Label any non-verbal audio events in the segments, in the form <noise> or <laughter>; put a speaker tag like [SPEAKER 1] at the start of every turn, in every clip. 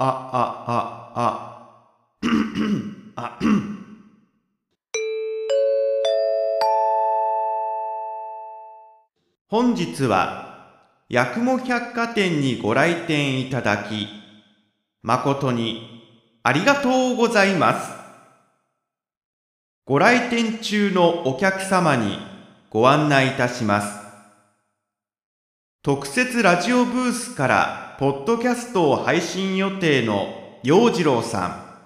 [SPEAKER 1] あ、あ、あ、あ、あ、本日は、八雲百貨店にご来店いただき、誠にありがとうございます。ご来店中のお客様にご案内いたします。特設ラジオブースからポッドキャストを配信予定の陽次郎さ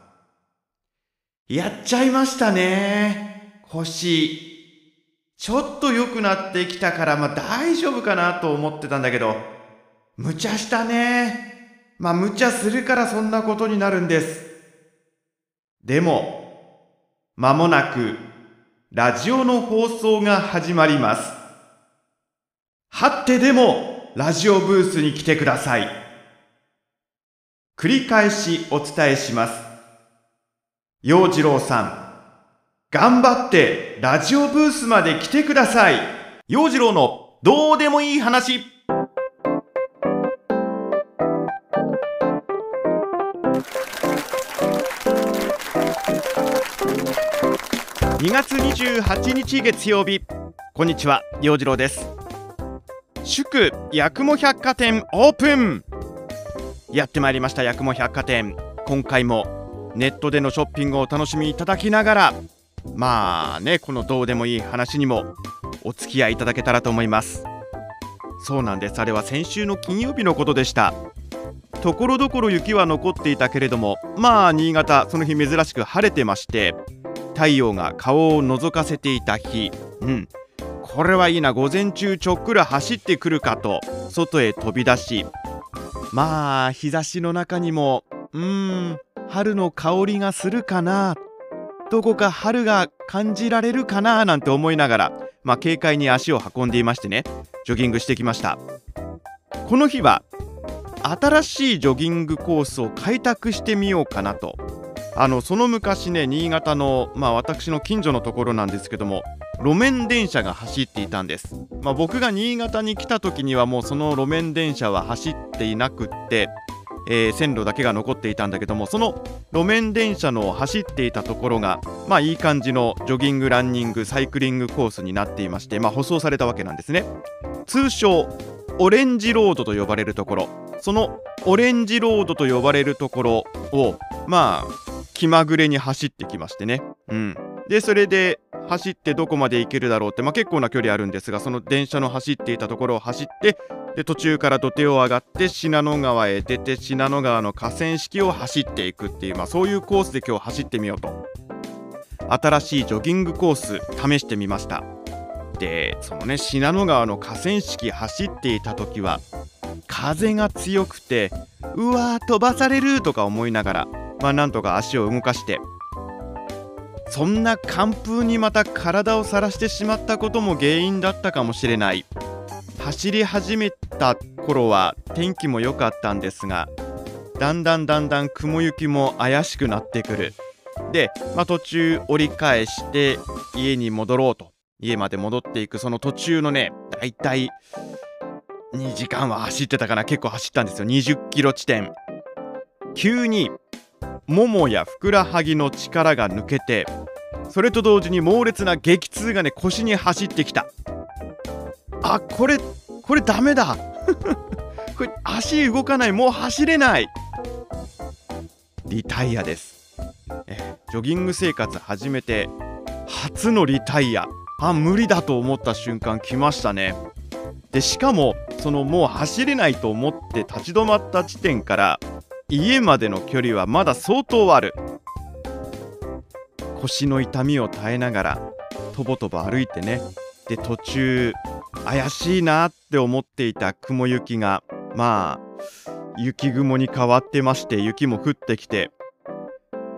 [SPEAKER 1] ん。やっちゃいましたね。腰。ちょっと良くなってきたから、まあ大丈夫かなと思ってたんだけど、無茶したね。まあ無茶するからそんなことになるんです。でも、間もなく、ラジオの放送が始まります。はってでも、ラジオブースに来てください。繰り返しお伝えします。陽次郎さん、頑張ってラジオブースまで来てください。陽次郎のどうでもいい話。2月28日月曜日こんにちは陽次郎です祝八雲百貨店オープンやってまいりました八雲百貨店。今回もネットでのショッピングをお楽しみいただきながらまあねこのどうでもいい話にもお付き合いいただけたらと思います。そうなんです。あれは先週の金曜日のことでした。ところどころ雪は残っていたけれどもまあ新潟その日珍しく晴れてまして太陽が顔を覗かせていた日。うん。これはいいな。午前中ちょっくら走ってくるかと外へ飛び出しまあ日差しの中にもうーん春の香りがするかなどこか春が感じられるかななんて思いながら、まあ、軽快に足を運んでいましてねジョギングしてきました。この日は新しいジョギングコースを開拓してみようかなと。あのその昔ね新潟の、まあ、私の近所のところなんですけども路面電車が走っていたんです、まあ、僕が新潟に来た時にはもうその路面電車は走っていなくって、えー線路だけが残っていたんだけどもその路面電車の走っていたところがまあいい感じのジョギングランニングサイクリングコースになっていまして、まあ、舗装されたわけなんですね。通称オレンジロードと呼ばれるところ。そのオレンジロードと呼ばれるところをまあ気まぐれに走ってきましてね。うん、でそれで走ってどこまで行けるだろうって、まあ、結構な距離あるんですがその電車の走っていたところを走ってで途中から土手を上がって信濃川へ出て信濃川の河川敷を走っていくっていう、まあ、そういうコースで今日走ってみようと。新しいジョギングコース試してみました。でそのね信濃川の河川敷走っていた時は風が強くてうわー飛ばされるとか思いながらまあなんとか足を動かしてそんな寒風にまた体をさらしてしまったことも原因だったかもしれない。走り始めた頃は天気も良かったんですがだんだんだんだん雲行きも怪しくなってくる。で、まあ、途中折り返して家に戻ろうと。家まで戻っていく。その途中のねだいたい2時間は走ってたかな。結構走ったんですよ。20キロ地点。急にももやふくらはぎの力が抜けてそれと同時に猛烈な激痛がね腰に走ってきた。あこれこれダメだ。<laughs> これ足動かない。もう走れない。リタイアです。えジョギング生活始めて初のリタイア。あ無理だと思った瞬間来ましたね。でしかもそのもう走れないと思って立ち止まった地点から家までの距離はまだ相当ある。腰の痛みを耐えながらとぼとぼ歩いてね。で途中怪しいなって思っていた雲行きがまあ雪雲に変わってまして雪も降ってきて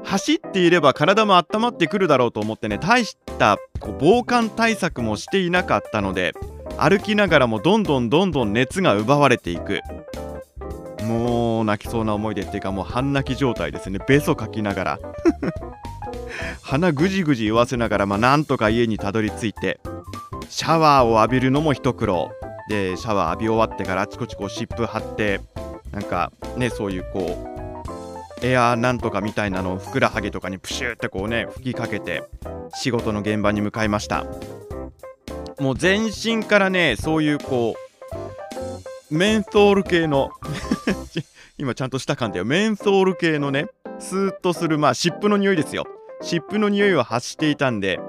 [SPEAKER 1] 走っていれば体も温まってくるだろうと思ってね大したこう防寒対策もしていなかったので歩きながらもどんどんどんどん熱が奪われていく。もう泣きそうな思い出っていうかもう半泣き状態ですね。べそかきながら。鼻ぐじぐじ言わせながら、まあ、なんとか家にたどり着いてシャワーを浴びるのも一苦労。でシャワー浴び終わってからあちこちこう湿布貼ってなんかねそういうこうエアーなんとかみたいなのをふくらはぎとかにプシューってこうね吹きかけて仕事の現場に向かいました。もう全身からねそういうこうメンソール系の <laughs> 今ちゃんとした感じよ。メンソール系のねスーッとするまあ湿布の匂いですよ。湿布の匂いを発していたんで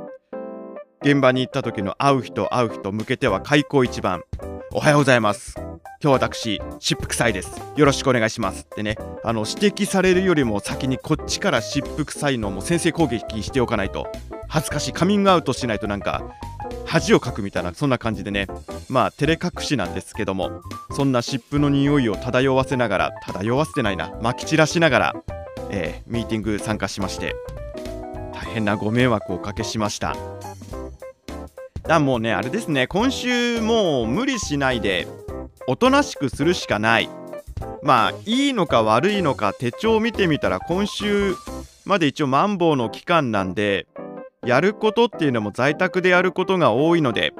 [SPEAKER 1] 現場に行った時の会う人会う人向けては開口一番。おはようございます。今日私湿布臭いです。よろしくお願いします。ってねあの指摘されるよりも先にこっちから湿布臭いのも先制攻撃しておかないと。恥ずかしい。カミングアウトしないとなんか恥をかくみたいなそんな感じでね。まあ照れ隠しなんですけどもそんな湿布の匂いを漂わせながら漂わせてないなまき散らしながら、えー、ミーティング参加しまして。変なご迷惑をおかけしました。だもうねあれですね今週もう無理しないでおとなしくするしかない。まあいいのか悪いのか手帳を見てみたら今週まで一応マンボウの期間なんでやることっていうのも在宅でやることが多いので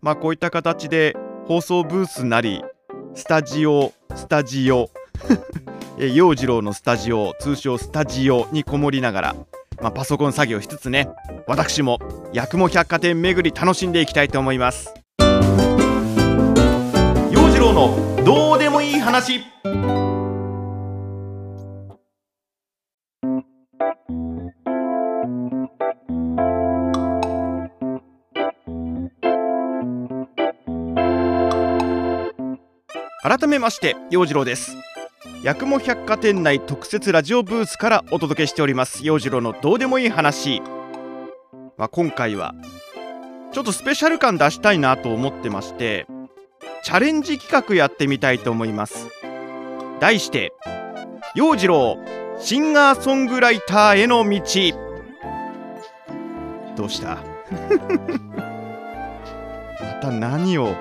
[SPEAKER 1] まあこういった形で放送ブースなりスタジオスタジオ <laughs> 陽次郎のスタジオ通称スタジオにこもりながら、まあ、パソコン作業しつつね私も八雲百貨店巡り楽しんでいきたいと思います。陽次郎のどうでもいい話。改めまして陽次郎です。八雲百貨店内特設ラジオブースからお届けしております。陽次郎のどうでもいい話。まあ、今回はちょっとスペシャル感出したいなと思ってましてチャレンジ企画やってみたいと思います。題して陽次郎シンガーソングライターへの道。どうした？<laughs> また何を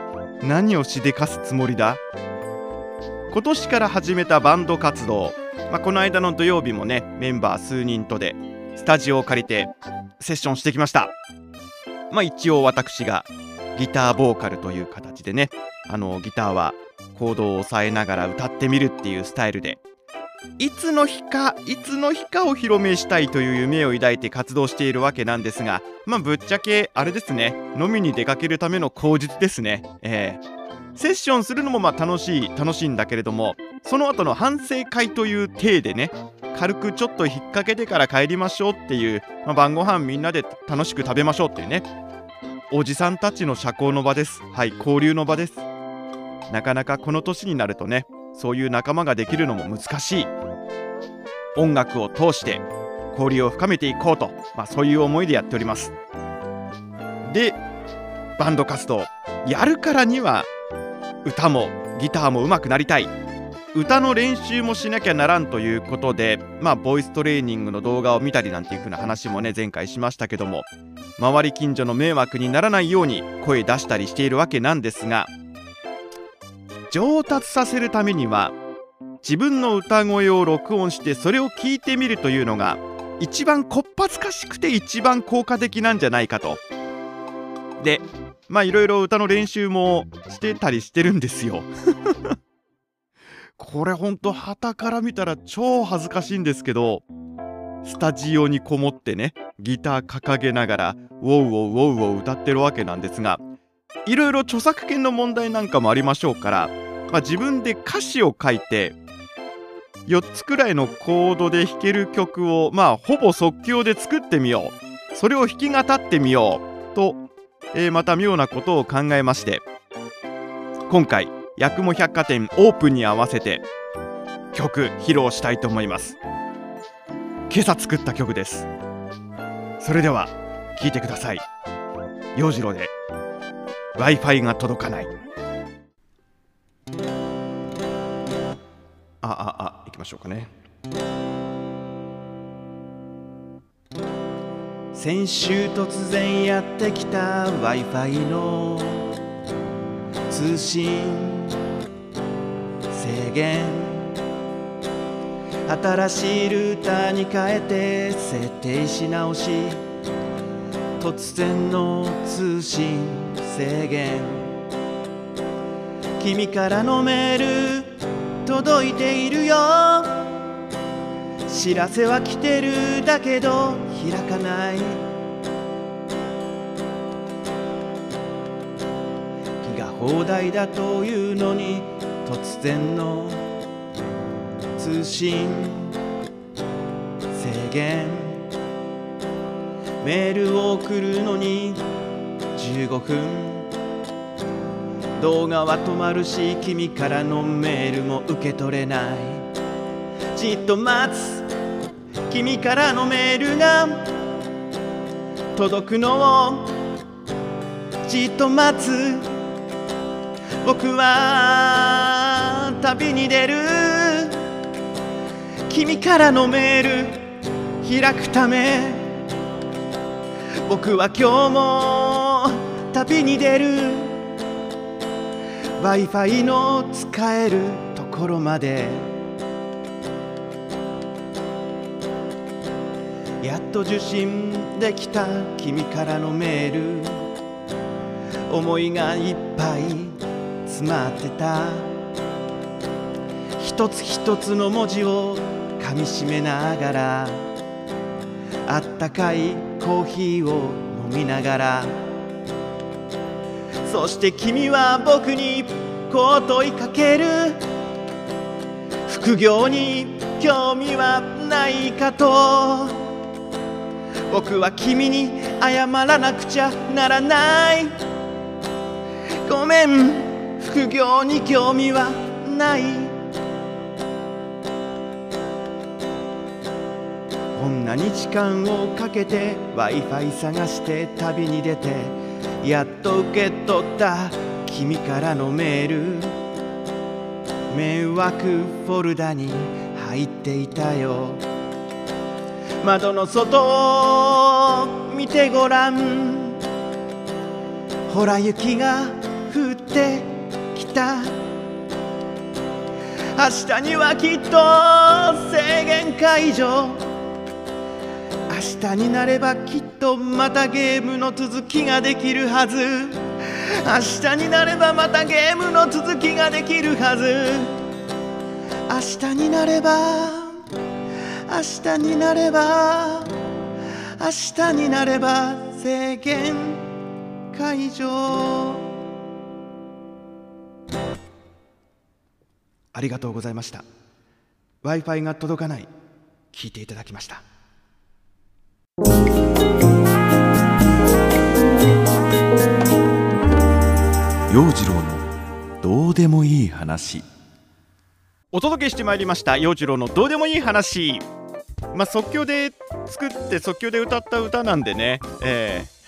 [SPEAKER 1] 何をしでかすつもりだ？今年から始めたバンド活動、まあ、この間の土曜日もねメンバー数人とでスタジオを借りてセッションしてきました。まあ一応私がギターボーカルという形でねあのギターはコードを抑えながら歌ってみるっていうスタイルでいつの日かいつの日かお披露目したいという夢を抱いて活動しているわけなんですがまあぶっちゃけあれですね飲みに出かけるための口実ですね。えー、セッションするのもまあ楽しい楽しいんだけれどもその後の反省会という体でね軽くちょっと引っ掛けてから帰りましょうっていう、まあ、晩ご飯みんなで楽しく食べましょうっていうね。おじさんたちの社交の場です。はい交流の場です。なかなかこの年になるとねそういう仲間ができるのも難しい。音楽を通して交流を深めていこうと、まあ、そういう思いでやっております。でバンド活動。やるからには歌もギターも上手くなりたい歌の練習もしなきゃならんということでまあボイストレーニングの動画を見たりなんていう風な話もね前回しましたけども周り近所の迷惑にならないように声出したりしているわけなんですが上達させるためには自分の歌声を録音してそれを聞いてみるというのが一番こっぱずかしくて一番効果的なんじゃないかと。でまあいろいろ歌の練習もしてたりしてるんですよ。<laughs> これほんと旗から見たら超恥ずかしいんですけどスタジオにこもってねギター掲げながらウォウウォウウォウウォウ歌ってるわけなんですがいろいろ著作権の問題なんかもありましょうから、まあ、自分で歌詞を書いて4つくらいのコードで弾ける曲をまあほぼ即興で作ってみよう。それを弾き語ってみよう。と、えー、また妙なことを考えまして今回八雲百貨店オープンに合わせて曲披露したいと思います。今朝作った曲です。それでは聴いてください。陽次郎で Wi-Fi が届かない。あああ行きましょうかね。先週突然やってきた Wi-Fi の通信制限。新しいルーターに変えて設定し直し突然の通信制限。君からのメール届いているよ。知らせは来てるだけど開かない。気が放題だというのに突然の通信。制限。メールを送るのに15分。動画は止まるし君からのメールも受け取れない。じっと待つ。君からのメールが届くのをじっと待つ。僕は旅に出る。君からのメール開くため。僕は今日も旅に出る。W i f i の使えるところまで。やっと受信できた君からのメール。思いがいっぱい詰まってた。一つ一つの文字をかみしめながら。あったかいコーヒーを飲みながら。そして君は僕にこう問いかける。副業に興味はないかと。僕は君に謝らなくちゃならない。ごめん。副業に興味はない。こんなに時間をかけて w i f i 探して旅に出てやっと受け取った。君からのメール。迷惑フォルダに入っていたよ。窓の外を見てごらん。ほら雪が降ってきた。明日にはきっと制限解除。明日になればきっとまたゲームの続きができるはず。明日になればまたゲームの続きができるはず。明日になれば明日になれば明日になれば制限解除ありがとうございました。W i f i が届かない。聞いていただきました。
[SPEAKER 2] 陽次郎のどうでもいい話。
[SPEAKER 1] お届けしてまいりました。陽次郎のどうでもいい話まあ即興で作って即興で歌った歌なんでね。ええ。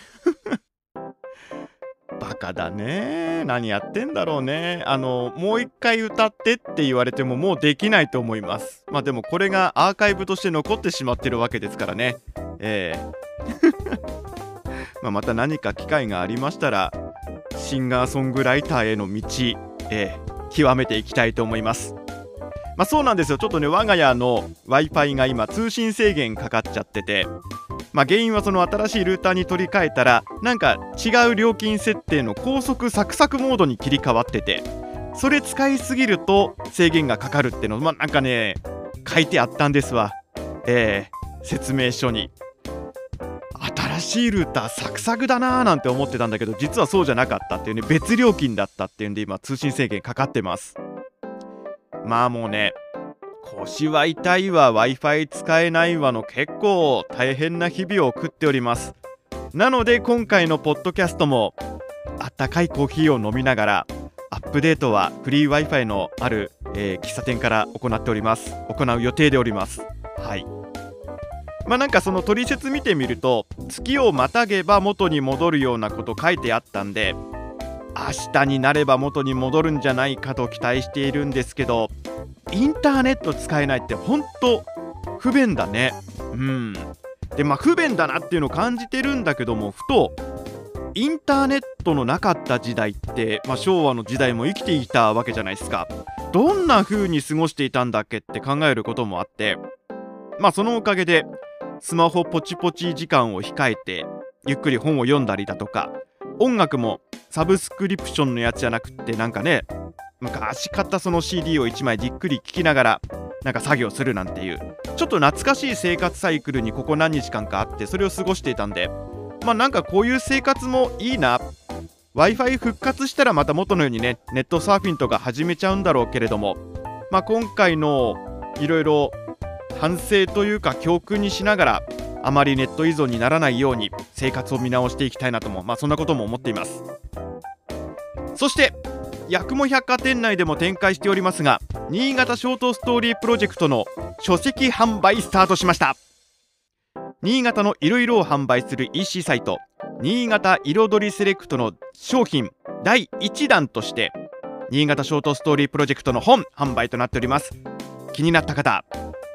[SPEAKER 1] <laughs> バカだね。何やってんだろうね。あのもう一回歌ってって言われてももうできないと思います。まあでもこれがアーカイブとして残ってしまってるわけですからね。ええ。<laughs> まあまた何か機会がありましたらシンガーソングライターへの道、ええ極めていきたいと思います。まあ、そうなんですよ。ちょっとね我が家の w i f i が今通信制限かかっちゃってて。まあ、原因はその新しいルーターに取り替えたらなんか違う料金設定の高速サクサクモードに切り替わってて。それ使いすぎると制限がかかるってのまあなんかね書いてあったんですわ。えー、説明書に。新しいルーターサクサクだなーなんて思ってたんだけど実はそうじゃなかったっていうね別料金だったっていうんで今通信制限かかってます。まあもうね腰は痛いわ w i f i 使えないわの結構大変な日々を送っております。なので今回のポッドキャストもあったかいコーヒーを飲みながらアップデートはフリー w i f i のある、えー、喫茶店から行っております。行う予定でおります。はい。まあなんかその取説見てみると月をまたげば元に戻るようなこと書いてあったんで明日になれば元に戻るんじゃないかと期待しているんですけどインターネット使えないってほんと不便だね。うん。でまあ不便だなっていうのを感じてるんだけどもふとインターネットのなかった時代って、まあ、昭和の時代も生きていたわけじゃないですか。どんな風に過ごしていたんだっけって考えることもあってまあそのおかげでスマホポチポチ時間を控えてゆっくり本を読んだりだとか音楽もサブスクリプションのやつじゃなくってなんかね昔買ったその CD を1枚じっくり聴きながらなんか作業するなんていうちょっと懐かしい生活サイクルにここ何日間かあってそれを過ごしていたんでまあなんかこういう生活もいいな。W i f i 復活したらまた元のようにねネットサーフィンとか始めちゃうんだろうけれどもまあ今回のいろいろ反省というか教訓にしながらあまりネット依存にならないように生活を見直していきたいなともまあそんなことも思っています。そして八雲百貨店内でも展開しておりますが新潟ショートストーリープロジェクトの書籍販売スタートしました。新潟のいろいろを販売する EC サイト新潟彩りセレクトの商品第1弾として新潟ショートストーリープロジェクトの本販売となっております。気になった方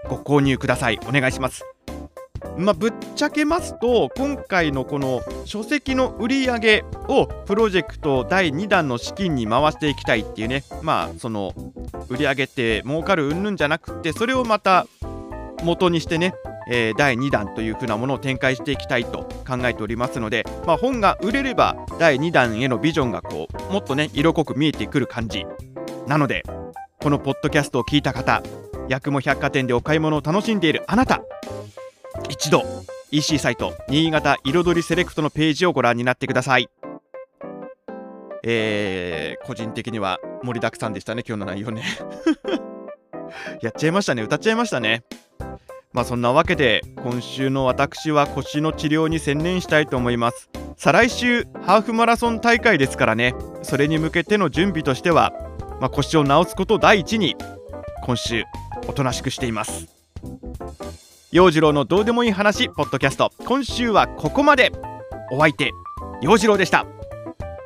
[SPEAKER 1] ご購入ください。お願いします。まあ、ぶっちゃけますと今回のこの書籍の売り上げをプロジェクト第2弾の資金に回していきたいっていうね。まあその売り上げって儲かるうんぬんじゃなくてそれをまた元にしてね、えー、第2弾という風なものを展開していきたいと考えておりますので、まあ、本が売れれば第2弾へのビジョンがこうもっとね色濃く見えてくる感じなのでこのポッドキャストを聞いた方八雲百貨店でお買い物を楽しんでいるあなた一度 EC サイト新潟彩りセレクトのページをご覧になってください。えー、個人的には盛りだくさんでしたね今日の内容ね。<laughs> やっちゃいましたね歌っちゃいましたね。まあそんなわけで今週の私は腰の治療に専念したいと思います。再来週ハーフマラソン大会ですからね。それに向けての準備としては、まあ、腰を治すことを第一に今週おとなしくしています。陽次郎のどうでもいい話ポッドキャスト。今週はここまで。お相手陽次郎でした。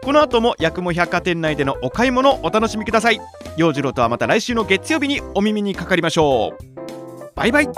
[SPEAKER 1] この後も八雲百貨店内でのお買い物お楽しみください。陽次郎とはまた来週の月曜日にお耳にかかりましょう。バイバイ。